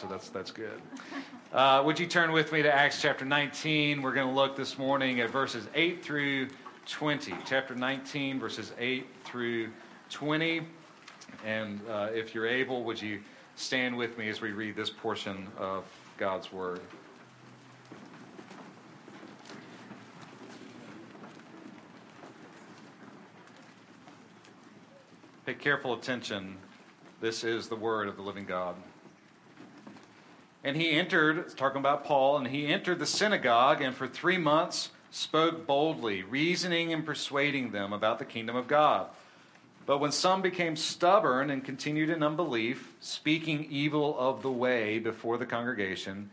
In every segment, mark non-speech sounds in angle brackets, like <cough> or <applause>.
So that's, that's good. <laughs> Uh, would you turn with me to Acts chapter 19? We're going to look this morning at verses 8 through 20. Chapter 19, verses 8 through 20. And uh, if you're able, would you stand with me as we read this portion of God's Word? Pay careful attention. This is the Word of the living God. And he entered, talking about Paul, and he entered the synagogue and for three months spoke boldly, reasoning and persuading them about the kingdom of God. But when some became stubborn and continued in unbelief, speaking evil of the way before the congregation,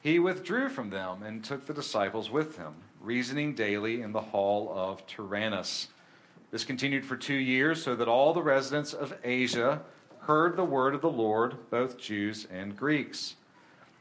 he withdrew from them and took the disciples with him, reasoning daily in the hall of Tyrannus. This continued for two years, so that all the residents of Asia heard the word of the Lord, both Jews and Greeks.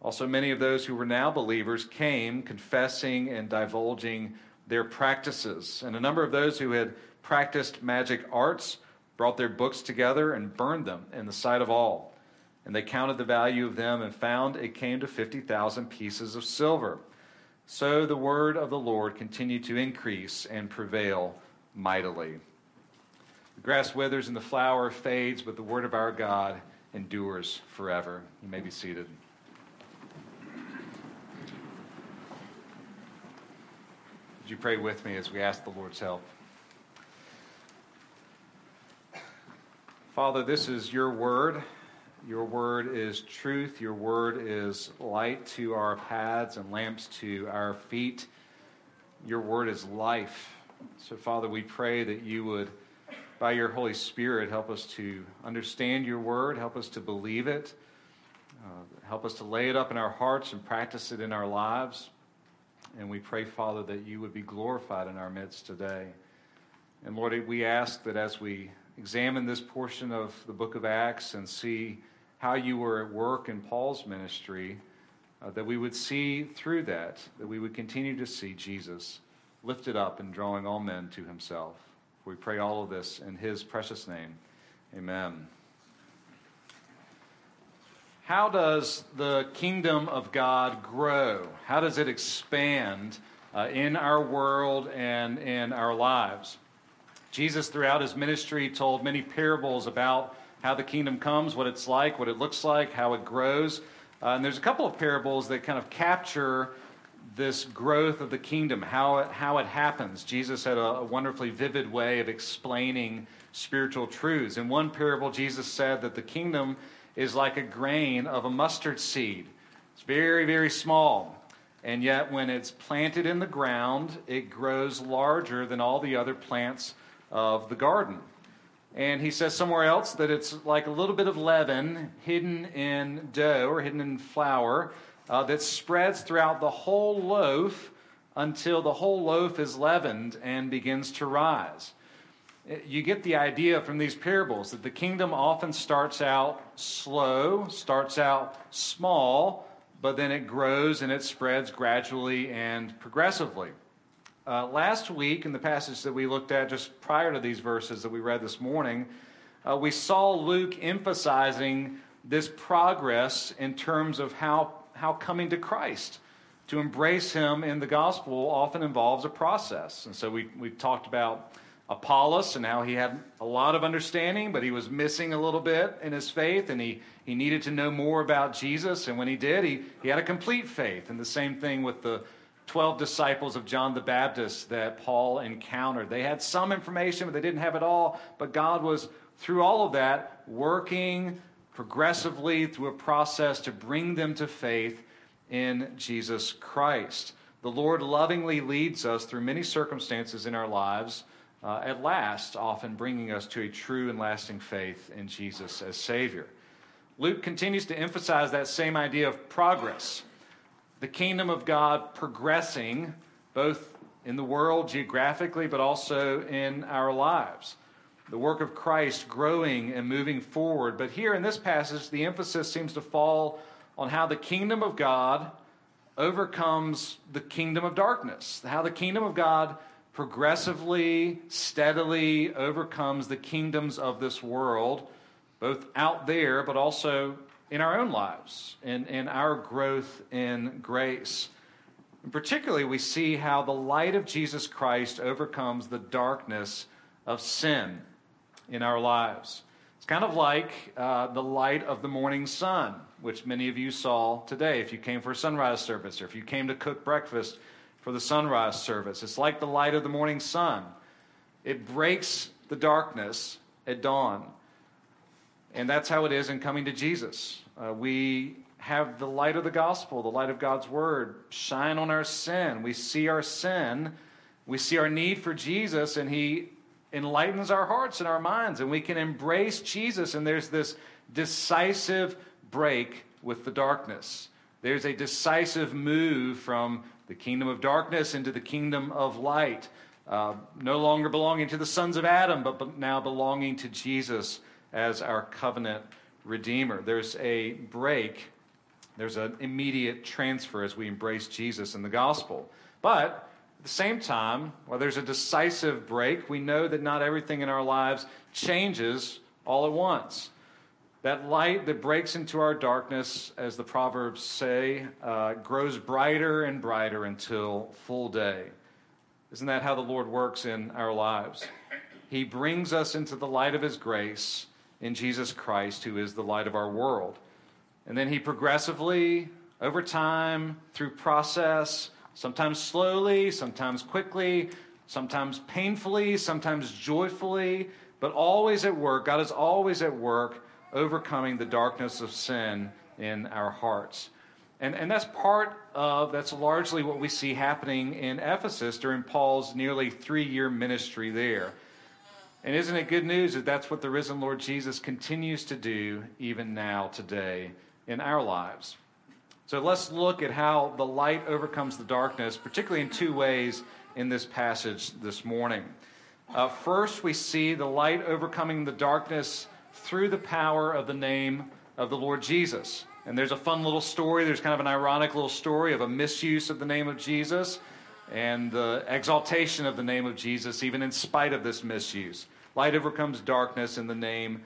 Also, many of those who were now believers came confessing and divulging their practices. And a number of those who had practiced magic arts brought their books together and burned them in the sight of all. And they counted the value of them and found it came to 50,000 pieces of silver. So the word of the Lord continued to increase and prevail mightily. The grass withers and the flower fades, but the word of our God endures forever. You may be seated. Would you pray with me as we ask the Lord's help? Father, this is your word. Your word is truth. Your word is light to our paths and lamps to our feet. Your word is life. So, Father, we pray that you would, by your Holy Spirit, help us to understand your word, help us to believe it, uh, help us to lay it up in our hearts and practice it in our lives. And we pray, Father, that you would be glorified in our midst today. And Lord, we ask that as we examine this portion of the book of Acts and see how you were at work in Paul's ministry, uh, that we would see through that, that we would continue to see Jesus lifted up and drawing all men to himself. We pray all of this in his precious name. Amen. How does the kingdom of God grow? How does it expand uh, in our world and in our lives? Jesus, throughout his ministry, told many parables about how the kingdom comes, what it's like, what it looks like, how it grows. Uh, and there's a couple of parables that kind of capture this growth of the kingdom, how it, how it happens. Jesus had a, a wonderfully vivid way of explaining spiritual truths. In one parable, Jesus said that the kingdom is like a grain of a mustard seed. It's very, very small. And yet, when it's planted in the ground, it grows larger than all the other plants of the garden. And he says somewhere else that it's like a little bit of leaven hidden in dough or hidden in flour uh, that spreads throughout the whole loaf until the whole loaf is leavened and begins to rise you get the idea from these parables that the kingdom often starts out slow, starts out small, but then it grows and it spreads gradually and progressively. Uh, last week, in the passage that we looked at just prior to these verses that we read this morning, uh, we saw Luke emphasizing this progress in terms of how, how coming to Christ, to embrace him in the gospel, often involves a process. And so we, we talked about Apollos and how he had a lot of understanding, but he was missing a little bit in his faith, and he, he needed to know more about Jesus. And when he did, he, he had a complete faith. And the same thing with the 12 disciples of John the Baptist that Paul encountered. They had some information, but they didn't have it all. But God was, through all of that, working progressively through a process to bring them to faith in Jesus Christ. The Lord lovingly leads us through many circumstances in our lives, uh, at last, often bringing us to a true and lasting faith in Jesus as Savior. Luke continues to emphasize that same idea of progress the kingdom of God progressing both in the world geographically, but also in our lives. The work of Christ growing and moving forward. But here in this passage, the emphasis seems to fall on how the kingdom of God overcomes the kingdom of darkness, how the kingdom of God progressively, steadily overcomes the kingdoms of this world, both out there, but also in our own lives, in, in our growth in grace. And particularly, we see how the light of Jesus Christ overcomes the darkness of sin in our lives. It's kind of like uh, the light of the morning sun, which many of you saw today if you came for a sunrise service or if you came to cook breakfast for the sunrise service. It's like the light of the morning sun, it breaks the darkness at dawn. And that's how it is in coming to Jesus. Uh, we have the light of the gospel, the light of God's word, shine on our sin. We see our sin, we see our need for Jesus, and He enlightens our hearts and our minds, and we can embrace Jesus. And there's this decisive break with the darkness. There's a decisive move from the kingdom of darkness into the kingdom of light. Uh, no longer belonging to the sons of Adam, but now belonging to Jesus as our covenant redeemer. There's a break, there's an immediate transfer as we embrace Jesus in the gospel. But at the same time, while there's a decisive break, we know that not everything in our lives changes all at once. That light that breaks into our darkness, as the Proverbs say, uh, grows brighter and brighter until full day. Isn't that how the Lord works in our lives? He brings us into the light of His grace in Jesus Christ, who is the light of our world. And then he progressively, over time, through process, sometimes slowly, sometimes quickly, sometimes painfully, sometimes joyfully, but always at work. God is always at work overcoming the darkness of sin in our hearts. And, and that's part of, that's largely what we see happening in Ephesus during Paul's nearly three year ministry there. And isn't it good news that that's what the risen Lord Jesus continues to do even now, today, in our lives? So let's look at how the light overcomes the darkness, particularly in two ways in this passage this morning. Uh, first, we see the light overcoming the darkness through the power of the name of the Lord Jesus. And there's a fun little story. There's kind of an ironic little story of a misuse of the name of Jesus and the exaltation of the name of Jesus, even in spite of this misuse. Light overcomes darkness in the name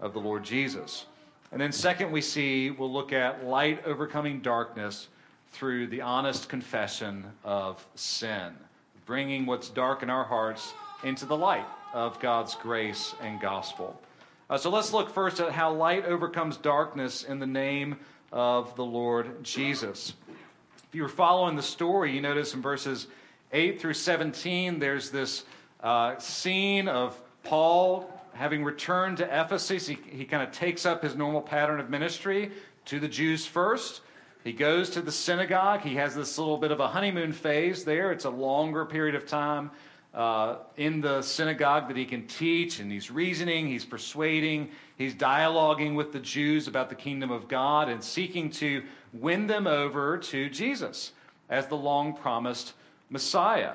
of the Lord Jesus. And then, second, we see we'll look at light overcoming darkness through the honest confession of sin, bringing what's dark in our hearts into the light of God's grace and gospel. Uh, so let's look first at how light overcomes darkness in the name of the Lord Jesus. If you were following the story, you notice in verses 8 through 17, there's this uh, scene of Paul, having returned to Ephesus, he, he kind of takes up his normal pattern of ministry to the Jews first. He goes to the synagogue. He has this little bit of a honeymoon phase there. It's a longer period of time uh, in the synagogue that he can teach, and he's reasoning, he's persuading, he's dialoguing with the Jews about the kingdom of God and seeking to win them over to Jesus as the long promised Messiah.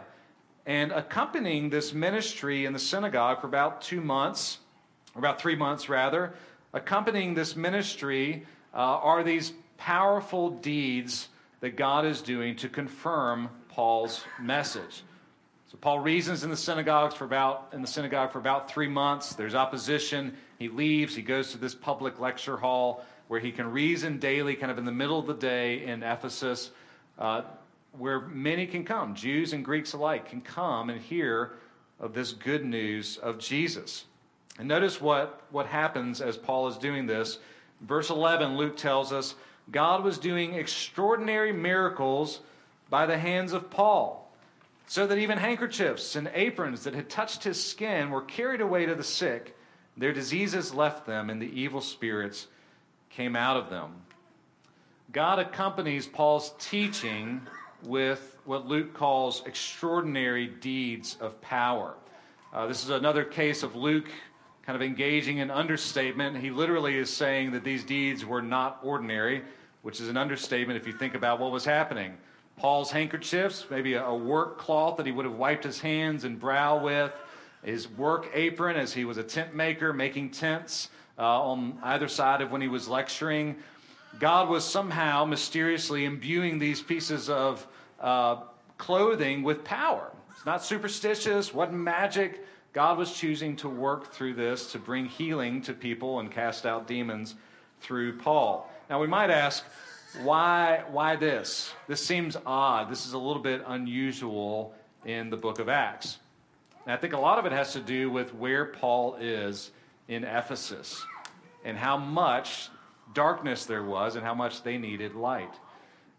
And accompanying this ministry in the synagogue for about two months, or about three months rather, accompanying this ministry uh, are these powerful deeds that God is doing to confirm Paul's message. So Paul reasons in the synagogues for about in the synagogue for about three months. There's opposition. He leaves. He goes to this public lecture hall where he can reason daily, kind of in the middle of the day in Ephesus. Uh, where many can come, Jews and Greeks alike, can come and hear of this good news of Jesus. And notice what, what happens as Paul is doing this. Verse 11, Luke tells us God was doing extraordinary miracles by the hands of Paul, so that even handkerchiefs and aprons that had touched his skin were carried away to the sick. Their diseases left them, and the evil spirits came out of them. God accompanies Paul's teaching with what Luke calls extraordinary deeds of power. Uh, this is another case of Luke kind of engaging in understatement. He literally is saying that these deeds were not ordinary, which is an understatement if you think about what was happening. Paul's handkerchiefs, maybe a, work cloth that he would have wiped his hands and brow with, his work apron as he was a tent maker making tents uh, on either side of when he was lecturing. God was somehow mysteriously imbuing these pieces of uh, clothing with power. It's not superstitious, wasn't magic. God was choosing to work through this to bring healing to people and cast out demons through Paul. Now, we might ask, why, why this? This seems odd. This is a little bit unusual in the book of Acts. And I think a lot of it has to do with where Paul is in Ephesus and how much darkness there was and how much they needed light.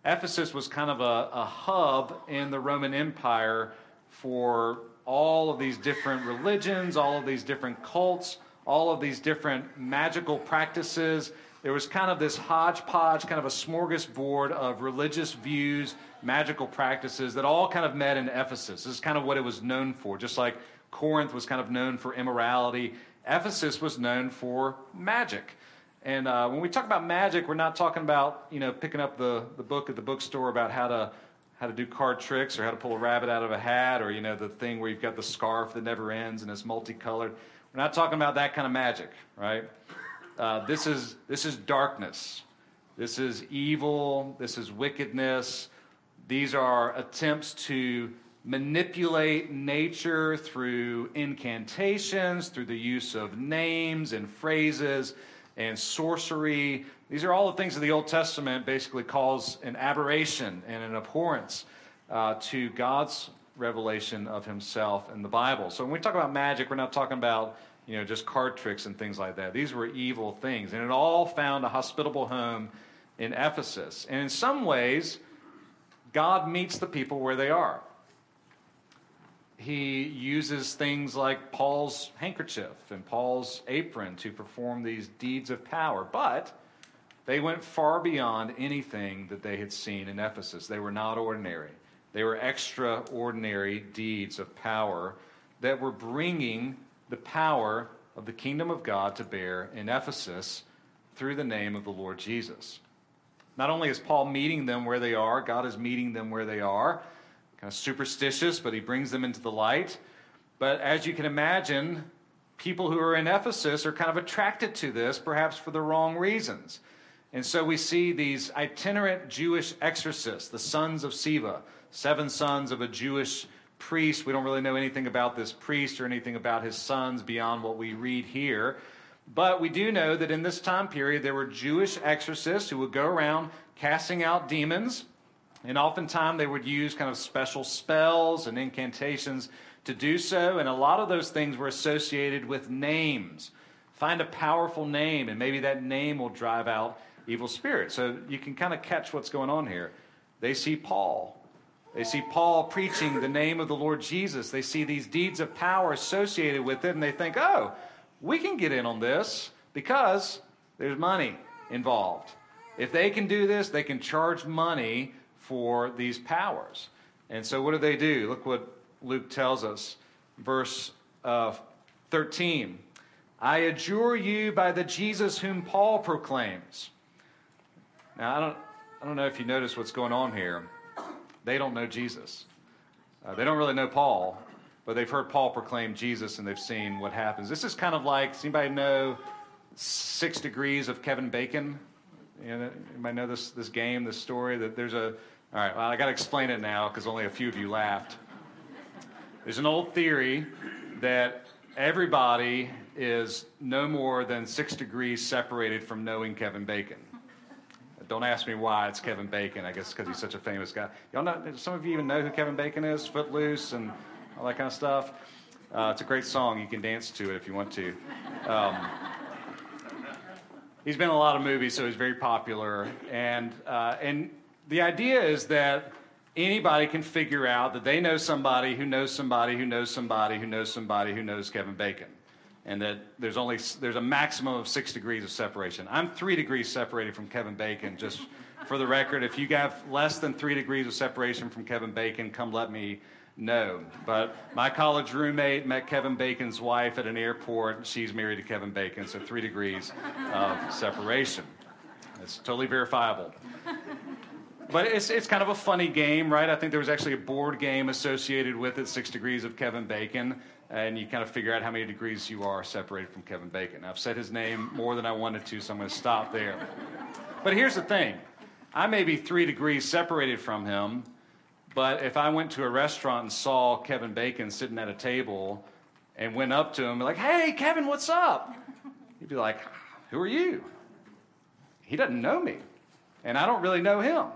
Ephesus was kind of a, a hub in the Roman Empire for all of these different religions, all of these different cults, all of these different magical practices. There was kind of this hodgepodge, kind of a smorgasbord of religious views, magical practices that all kind of met in Ephesus. This is kind of what it was known for. Just like Corinth was kind of known for immorality, Ephesus was known for magic. And uh, when we talk about magic, we're not talking about you know picking up the, the book at the bookstore about how to how to do card tricks or how to pull a rabbit out of a hat or you know the thing where you've got the scarf that never ends and it's multicolored. We're not talking about that kind of magic, right? Uh, this is this is darkness. This is evil. This is wickedness. These are attempts to manipulate nature through incantations, through the use of names and phrases and sorcery. These are all the things that the Old Testament basically calls an aberration and an abhorrence uh, to God's revelation of Himself in the Bible. So when we talk about magic, we're not talking about you know just card tricks and things like that. These were evil things, and it all found a hospitable home in Ephesus. And in some ways, God meets the people where they are he uses things like Paul's handkerchief and Paul's apron to perform these deeds of power. But they went far beyond anything that they had seen in Ephesus. They were not ordinary, they were extraordinary deeds of power that were bringing the power of the kingdom of God to bear in Ephesus through the name of the Lord Jesus. Not only is Paul meeting them where they are, God is meeting them where they are kind of superstitious, but he brings them into the light. But as you can imagine, people who are in Ephesus are kind of attracted to this, perhaps for the wrong reasons. And so we see these itinerant Jewish exorcists, the sons of Sceva, seven sons of a Jewish priest. We don't really know anything about this priest or anything about his sons beyond what we read here. But we do know that in this time period, there were Jewish exorcists who would go around casting out demons. And oftentimes they would use kind of special spells and incantations to do so. And a lot of those things were associated with names. Find a powerful name, and maybe that name will drive out evil spirits. So you can kind of catch what's going on here. They see Paul. They see Paul preaching the name of the Lord Jesus. They see these deeds of power associated with it, and they think, oh, we can get in on this because there's money involved. If they can do this, they can charge money for these powers. And so, what do they do? Look what Luke tells us. Verse uh, 13 I adjure you by the Jesus whom Paul proclaims. Now, I don't, I don't know if you notice what's going on here. They don't know Jesus. Uh, they don't really know Paul, but they've heard Paul proclaim Jesus and they've seen what happens. This is kind of like, does anybody know Six Degrees of Kevin Bacon? You know, know this, this game, this story? That there's a, all right, well, I got to explain it now because only a few of you laughed. There's an old theory that everybody is no more than six degrees separated from knowing Kevin Bacon. Don't ask me why it's Kevin Bacon. I guess because he's such a famous guy. Y'all know, some of you even know who Kevin Bacon is, Footloose and all that kind of stuff. Uh, it's a great song. You can dance to it if you want to. Um, he's been in a lot of movies, so he's very popular. And, uh, and the idea is that anybody can figure out that they know somebody who knows somebody who knows somebody who knows somebody who knows Kevin Bacon. And that there's only there's a maximum of six degrees of separation. I'm three degrees separated from Kevin Bacon. Just for the record, if you have less than three degrees of separation from Kevin Bacon, come let me know. But my college roommate met Kevin Bacon's wife at an airport. She's married to Kevin Bacon, so three degrees of separation. It's totally verifiable. But it's, it's kind of a funny game, right? I think there was actually a board game associated with it, Six Degrees of Kevin Bacon, and you kind of figure out how many degrees you are separated from Kevin Bacon. I've said his name more than I wanted to, so I'm going to stop there. But here's the thing I may be three degrees separated from him, but if I went to a restaurant and saw Kevin Bacon sitting at a table and went up to him, like, hey, Kevin, what's up? He'd be like, who are you? He doesn't know me, and I don't really know him.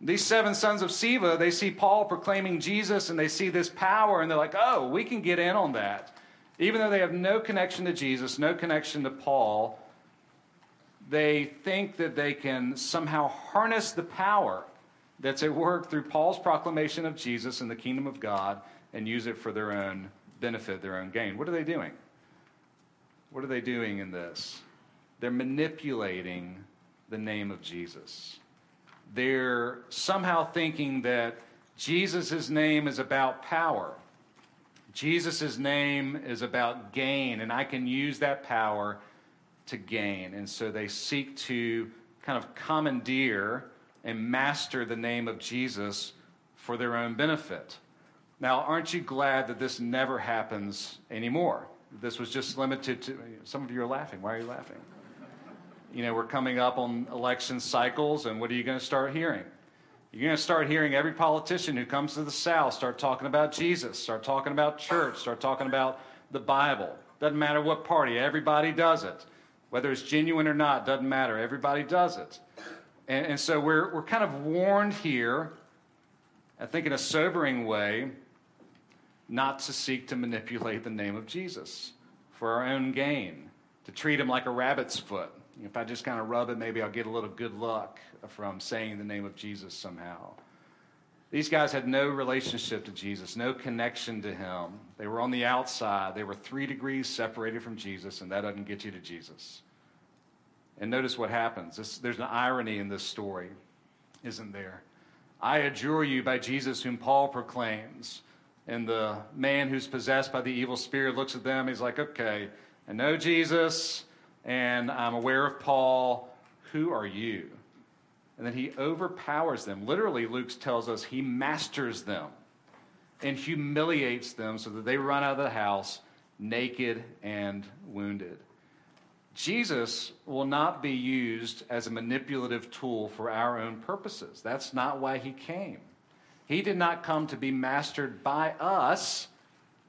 These seven sons of Sceva, they see Paul proclaiming Jesus and they see this power and they're like, oh, we can get in on that. Even though they have no connection to Jesus, no connection to Paul, they think that they can somehow harness the power that's at work through Paul's proclamation of Jesus and the kingdom of God and use it for their own benefit, their own gain. What are they doing? What are they doing in this? They're manipulating the name of Jesus they're somehow thinking that Jesus' name is about power. Jesus' name is about gain, and I can use that power to gain. And so they seek to kind of commandeer and master the name of Jesus for their own benefit. Now, aren't you glad that this never happens anymore? This was just limited to. Some of you are laughing. Why are you laughing? You know, we're coming up on election cycles, and what are you going to start hearing? You're going to start hearing every politician who comes to the South start talking about Jesus, start talking about church, start talking about the Bible. Doesn't matter what party, everybody does it. Whether it's genuine or not, doesn't matter. Everybody does it. And, and so we're, we're kind of warned here, I think in a sobering way, not to seek to manipulate the name of Jesus for our own gain, to treat him like a rabbit's foot if I just kind of rub it, maybe I'll get a little good luck from saying the name of Jesus somehow. These guys had no relationship to Jesus, no connection to him. They were on the outside. They were three degrees separated from Jesus, and that doesn't get you to Jesus. And notice what happens. This, there's an irony in this story, isn't there? I adjure you by Jesus, whom Paul proclaims. And the man who's possessed by the evil spirit looks at them. He's like, okay, I know Jesus and I'm aware of Paul. Who are you? And then he overpowers them. Literally, Luke tells us he masters them and humiliates them so that they run out of the house naked and wounded. Jesus will not be used as a manipulative tool for our own purposes. That's not why he came. He did not come to be mastered by us,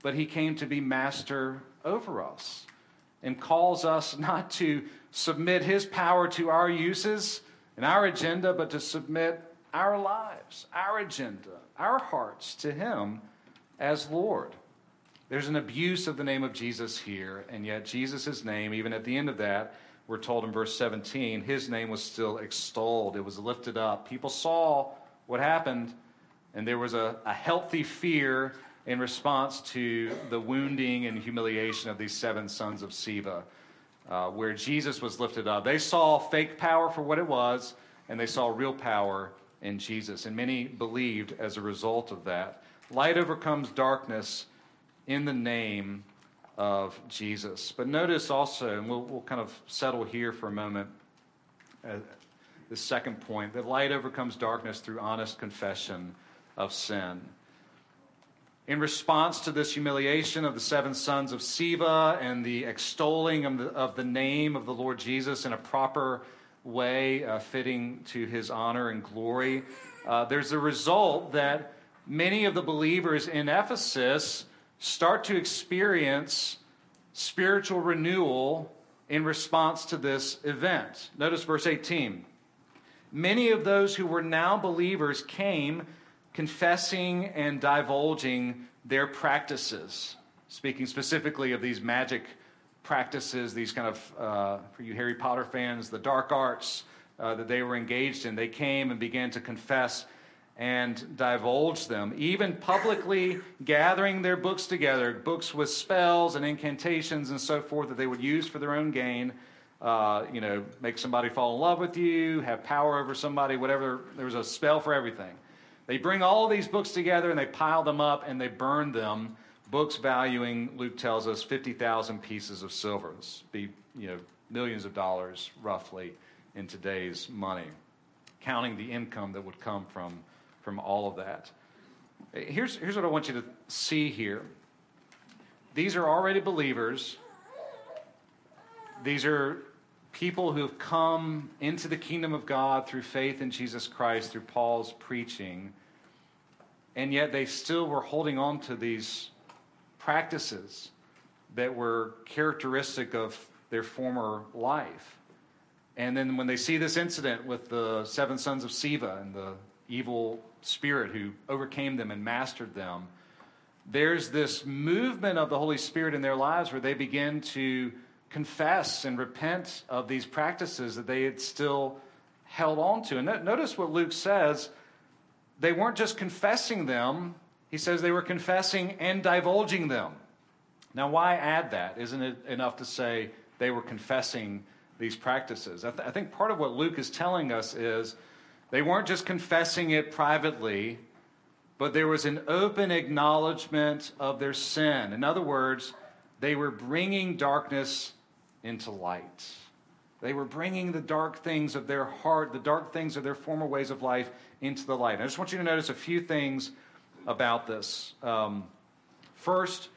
but he came to be master over us and calls us <laughs> not to submit his power to our uses and our agenda, but to submit our lives, our agenda, our hearts to him as Lord. There's an abuse of the name of Jesus here, and yet Jesus' name, even at the end of that, we're told in verse 17, his name was still extolled. It was lifted up. People saw what happened, and there was a, a healthy fear in response to the wounding and humiliation of these seven sons of Sceva, uh, where Jesus was lifted up. They saw fake power for what it was, and they saw real power in Jesus. And many believed as a result of that. Light overcomes darkness in the name of Jesus. But notice also, and we'll, we'll kind of settle here for a moment, uh, the second point, that light overcomes darkness through honest confession of sin in response to this humiliation of the seven sons of Sceva and the extolling of the, of the name of the Lord Jesus in a proper way, uh, fitting to his honor and glory, uh, there's a result that many of the believers in Ephesus start to experience spiritual renewal in response to this event. Notice verse 18. Many of those who were now believers came confessing and divulging their practices, speaking specifically of these magic practices, these kind of, uh, for you Harry Potter fans, the dark arts uh, that they were engaged in. They came and began to confess and divulge them, even publicly gathering their books together, books with spells and incantations and so forth that they would use for their own gain. Uh, you know, make somebody fall in love with you, have power over somebody, whatever. There was a spell for everything. They bring all these books together and they pile them up and they burn them. Books valuing, Luke tells us, 50,000 pieces of silver. This be, you know, millions of dollars roughly in today's money, counting the income that would come from from all of that. Here's, here's what I want you to see here. These are already believers. These are people who have come into the kingdom of God through faith in Jesus Christ, through Paul's preaching, and yet they still were holding on to these practices that were characteristic of their former life. And then when they see this incident with the seven sons of Sceva and the evil Spirit who overcame them and mastered them, there's this movement of the Holy Spirit in their lives where they begin to confess and repent of these practices that they had still held on to. And notice what Luke says they weren't just confessing them, he says they were confessing and divulging them. Now, why add that? Isn't it enough to say they were confessing these practices? I, th- I think part of what Luke is telling us is they weren't just confessing it privately, but there was an open acknowledgement of their sin. In other words, they were bringing darkness into light. They were bringing the dark things of their heart, the dark things of their former ways of life, into the light. I just want you to notice a few things about this. Um, first,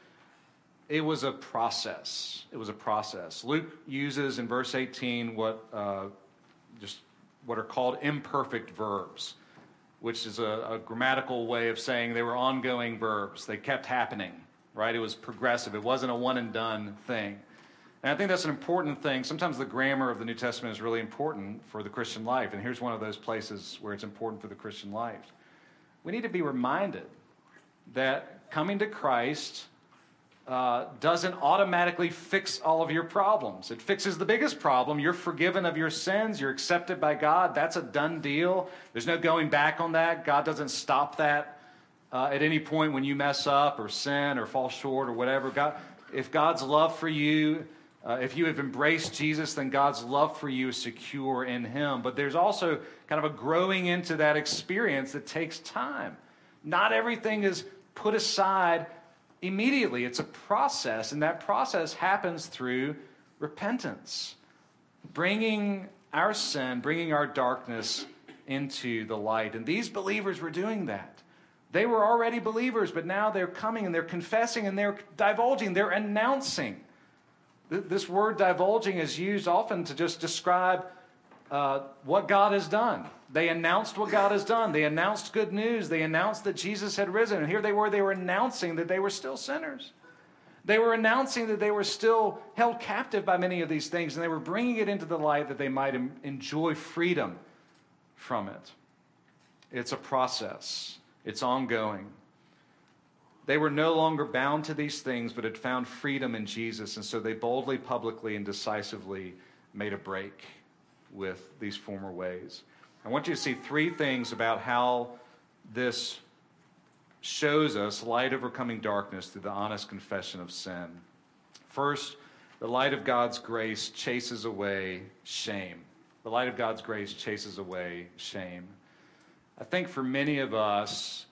it was a process. It was a process. Luke uses in verse 18 what uh, just what are called imperfect verbs, which is a, a, grammatical way of saying they were ongoing verbs. They kept happening, right? It was progressive, it wasn't a one and done thing. And I think that's an important thing. Sometimes the grammar of the New Testament is really important for the Christian life. And here's one of those places where it's important for the Christian life. We need to be reminded that coming to Christ uh, doesn't automatically fix all of your problems. It fixes the biggest problem. You're forgiven of your sins. You're accepted by God. That's a done deal. There's no going back on that. God doesn't stop that uh, at any point when you mess up or sin or fall short or whatever. God, if God's love for you, uh, if you have embraced Jesus, then God's love for you is secure in Him. But there's also kind of a growing into that experience that takes time. Not everything is put aside immediately. It's a process, and that process happens through repentance, bringing our sin, bringing our darkness into the light. And these believers were doing that. They were already believers, but now they're coming and they're confessing and they're divulging, they're announcing. This word divulging is used often to just describe uh, what God has done. They announced what God has done. They announced good news. They announced that Jesus had risen. And here they were, they were announcing that they were still sinners. They were announcing that they were still held captive by many of these things, and they were bringing it into the light that they might enjoy freedom from it. It's a process, it's ongoing. They were no longer bound to these things, but had found freedom in Jesus, and so they boldly, publicly, and decisively made a break with these former ways. I want you to see three things about how this shows us light overcoming darkness through the honest confession of sin. First, the light of God's grace chases away shame. The light of God's grace chases away shame. I think for many of us,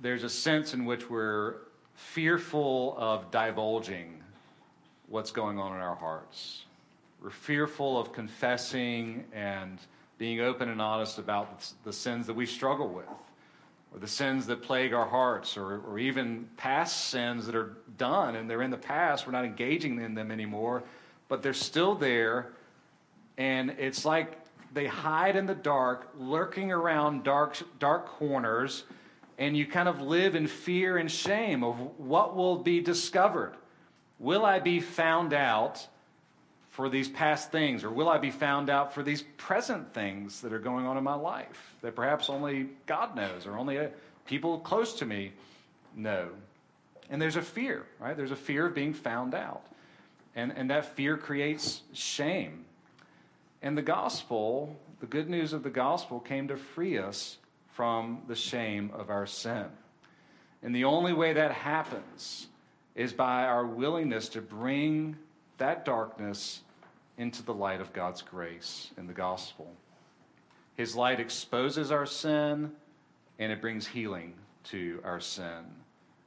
there's a sense in which we're fearful of divulging what's going on in our hearts. We're fearful of confessing and being open and honest about the sins that we struggle with, or the sins that plague our hearts, or, or even past sins that are done and they're in the past. We're not engaging in them anymore, but they're still there. And it's like they hide in the dark, lurking around dark, dark corners, and you kind of live in fear and shame of what will be discovered. Will I be found out? for these past things? Or will I be found out for these present things that are going on in my life that perhaps only God knows or only uh, people close to me know? And there's a fear, right? There's a fear of being found out. And, and that fear creates shame. And the gospel, the good news of the gospel, came to free us from the shame of our sin. And the only way that happens is by our willingness to bring that darkness into the light of God's grace in the gospel. His light exposes our sin and it brings healing to our sin.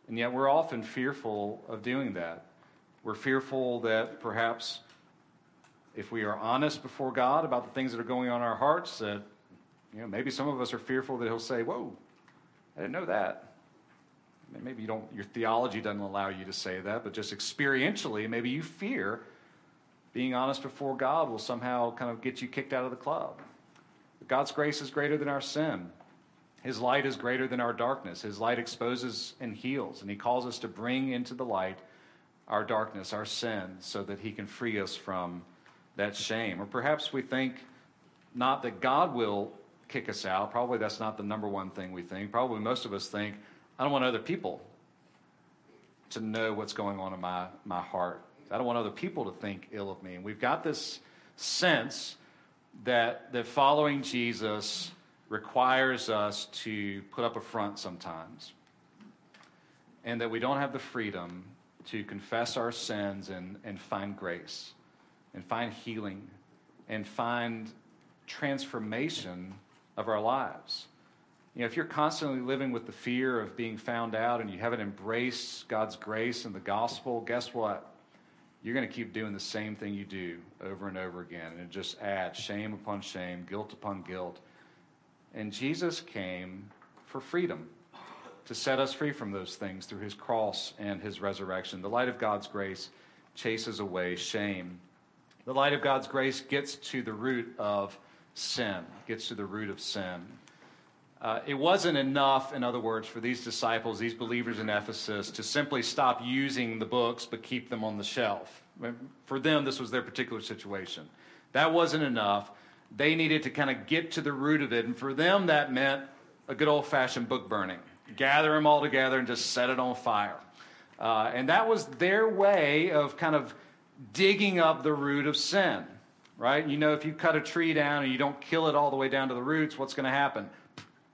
And yet we're often fearful of doing that. We're fearful that perhaps if we are honest before God about the things that are going on in our hearts, that you know, maybe some of us are fearful that He'll say, Whoa, I didn't know that. Maybe you don't, your theology doesn't allow you to say that, but just experientially, maybe you fear being honest before God will somehow kind of get you kicked out of the club. But God's grace is greater than our sin. His light is greater than our darkness. His light exposes and heals, and He calls us to bring into the light our darkness, our sin, so that He can free us from that shame. Or perhaps we think not that God will kick us out. Probably that's not the number one thing we think. Probably most of us think, I don't want other people to know what's going on in my, my heart. I don't want other people to think ill of me. And we've got this sense that, that following Jesus requires us to put up a front sometimes, and that we don't have the freedom to confess our sins and, and find grace, and find healing, and find transformation of our lives. You know, if you're constantly living with the fear of being found out and you haven't embraced God's grace and the gospel, guess what? You're going to keep doing the same thing you do over and over again. And it just adds shame upon shame, guilt upon guilt. And Jesus came for freedom, to set us free from those things through his cross and his resurrection. The light of God's grace chases away shame. The light of God's grace gets to the root of sin, gets to the root of sin. Uh, it wasn't enough, in other words, for these disciples, these believers in Ephesus, to simply stop using the books but keep them on the shelf. For them, this was their particular situation. That wasn't enough. They needed to kind of get to the root of it. And for them, that meant a good old fashioned book burning. Gather them all together and just set it on fire. Uh, and that was their way of kind of digging up the root of sin, right? You know, if you cut a tree down and you don't kill it all the way down to the roots, what's going to happen?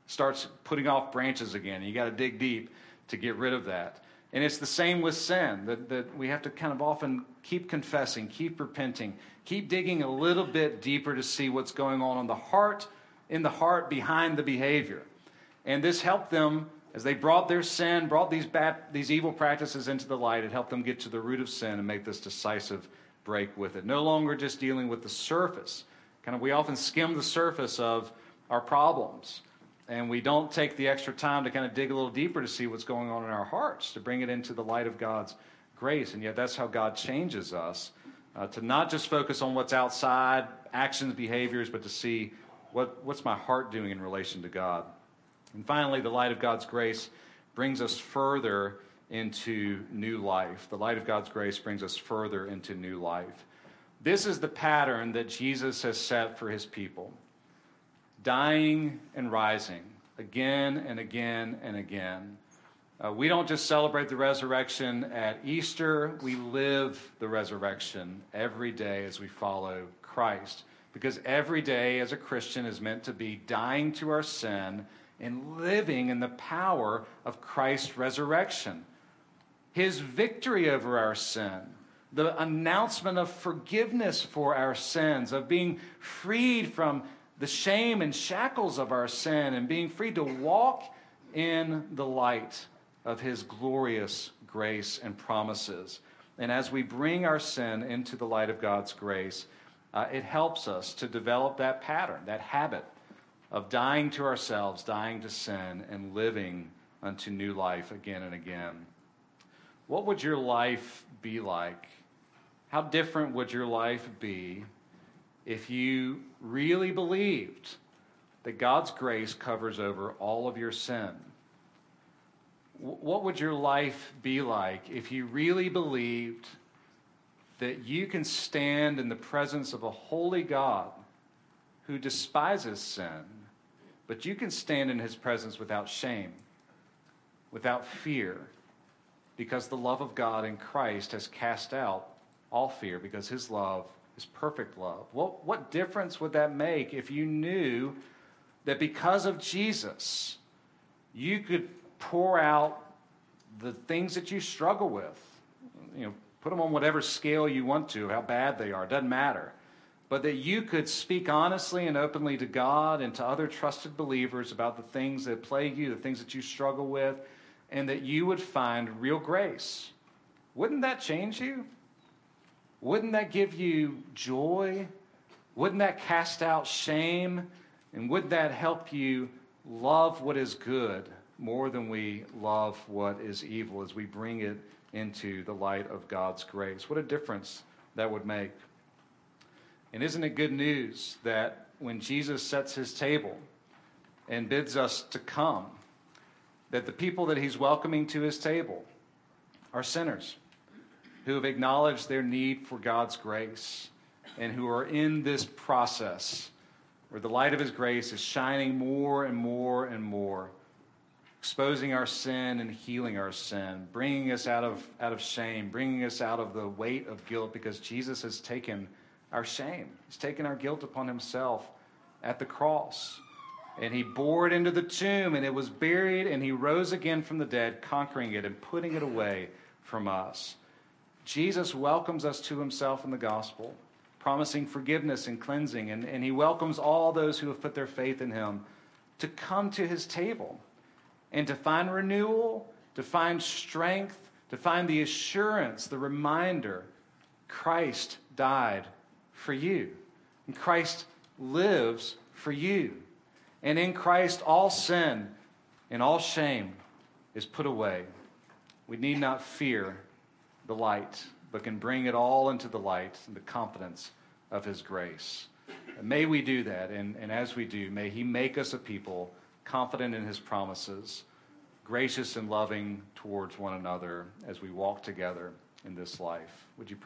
Starts putting off branches again. You got to dig deep to get rid of that. And it's the same with sin, that, that we have to kind of often keep confessing, keep repenting, keep digging a little bit deeper to see what's going on in the heart, in the heart behind the behavior. And this helped them as they brought their sin, brought these bad, these evil practices into the light. It helped them get to the root of sin and make this decisive break with it. No longer just dealing with the surface. Kind of, we often skim the surface of our problems, and we don't take the extra time to kind of dig a little deeper to see what's going on in our hearts, to bring it into the light of God's grace. And yet, that's how God changes us uh, to not just focus on what's outside, actions, behaviors, but to see what, what's my heart doing in relation to God. And finally, the light of God's grace brings us further into new life. The light of God's grace brings us further into new life. This is the pattern that Jesus has set for his people dying and rising again and again and again. Uh, we don't just celebrate the resurrection at Easter, we live the resurrection every day as we follow Christ. Because every day as a Christian is meant to be dying to our sin and living in the power of Christ's resurrection. His victory over our sin, the announcement of forgiveness for our sins, of being freed from the shame and shackles of our sin, and being free to walk in the light of his glorious grace and promises. And as we bring our sin into the light of God's grace, uh, it helps us to develop that pattern, that habit of dying to ourselves, dying to sin, and living unto new life again and again. What would your life be like? How different would your life be if you really believed that God's grace covers over all of your sin? what would your life be like if you really believed that you can stand in the presence of a holy God who despises sin, but you can stand in his presence without shame, without fear, because the love of God in Christ has cast out all fear, because his love is perfect love? What, what difference would that make if you knew that because of Jesus, you could pour out the things that you struggle with. You know, put them on whatever scale you want to, how bad they are, doesn't matter. But that you could speak honestly and openly to God and to other trusted believers about the things that plague you, the things that you struggle with, and that you would find real grace. Wouldn't that change you? Wouldn't that give you joy? Wouldn't that cast out shame? And would that help you love what is good more than we love what is evil as we bring it into the light of God's grace? What a difference that would make. And isn't it good news that when Jesus sets his table and bids us to come, that the people that he's welcoming to his table are sinners who have acknowledged their need for God's grace and who are in this process where the light of his grace is shining more and more and more, exposing our sin and healing our sin, bringing us out of, out of shame, bringing us out of the weight of guilt because Jesus has taken our shame. He's taken our guilt upon himself at the cross. And he bore it into the tomb, and it was buried, and he rose again from the dead, conquering it and putting it away from us. Jesus welcomes us to himself in the gospel promising forgiveness and cleansing. And, and he welcomes all those who have put their faith in him to come to his table and to find renewal, to find strength, to find the assurance, the reminder Christ died for you. And Christ lives for you. And in Christ, all sin and all shame is put away. We need not fear the light but can bring it all into the light and the confidence of His grace. May we do that, and, and as we do, may He make us a people confident in His promises, gracious and loving towards one another as we walk together in this life. Would you pray?